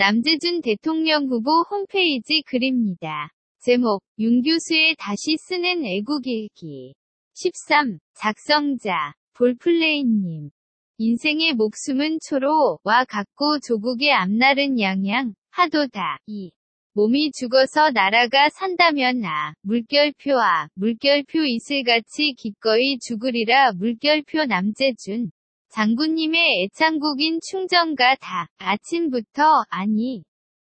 남재준 대통령 후보 홈페이지 글입니다. 제목, 윤 교수의 다시 쓰는 애국일기. 13. 작성자, 볼플레이님. 인생의 목숨은 초로 와 같고 조국의 앞날은 양양, 하도다. 2. 몸이 죽어서 나라가 산다면 아, 물결표 아, 물결표 이슬같이 기꺼이 죽으리라 물결표 남재준. 장군님의 애창곡인 충정가 다, 아침부터, 아니,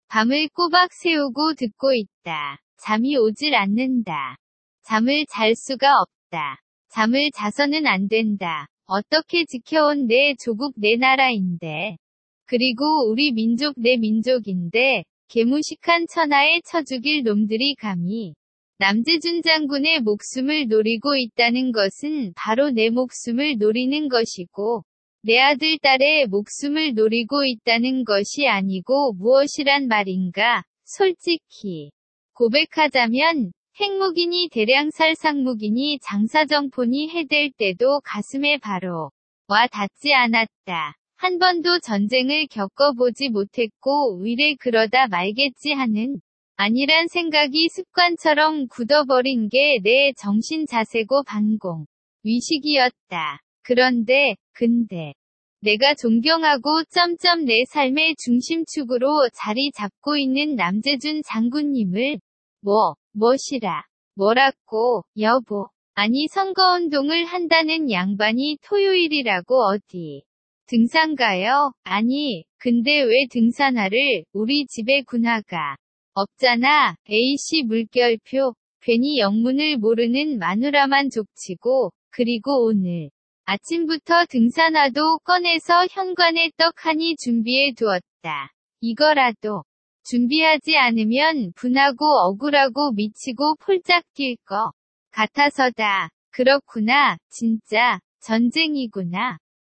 밤을 꼬박 세우고 듣고 있다. 잠이 오질 않는다. 잠을 잘 수가 없다. 잠을 자서는 안 된다. 어떻게 지켜온 내 조국 내 나라인데. 그리고 우리 민족 내 민족인데, 개무식한 천하에 쳐죽일 놈들이 감히, 남재준 장군의 목숨을 노리고 있다는 것은 바로 내 목숨을 노리는 것이고, 내 아들 딸의 목숨을 노리고 있다는 것이 아니고 무엇이란 말인가, 솔직히. 고백하자면, 핵무기니 대량살 상무기니 장사정포니 해댈 때도 가슴에 바로 와 닿지 않았다. 한 번도 전쟁을 겪어보지 못했고 위래 그러다 말겠지 하는 아니란 생각이 습관처럼 굳어버린 게 내 정신 자세고 반공 위식이었다. 그런데, 근데, 내가 존경하고 점점 내 삶의 중심축으로 자리 잡고 있는 남재준 장군님을 뭐, 뭐시라. 뭐라고, 여보. 아니 선거운동을 한다는 양반이 토요일이라고 어디. 등산 가요? 아니, 근데 왜 등산화를 우리 집에 군화가 없잖아. A씨 물결표. 괜히 영문을 모르는 마누라만 족치고, 그리고 오늘 아침부터 등산화도 꺼내서 현관에 떡하니 준비해 두었다. 이거라도 준비하지 않으면 분하고 억울하고 미치고 폴짝 뛸거 같아서다. 그렇구나. 진짜 전쟁이구나.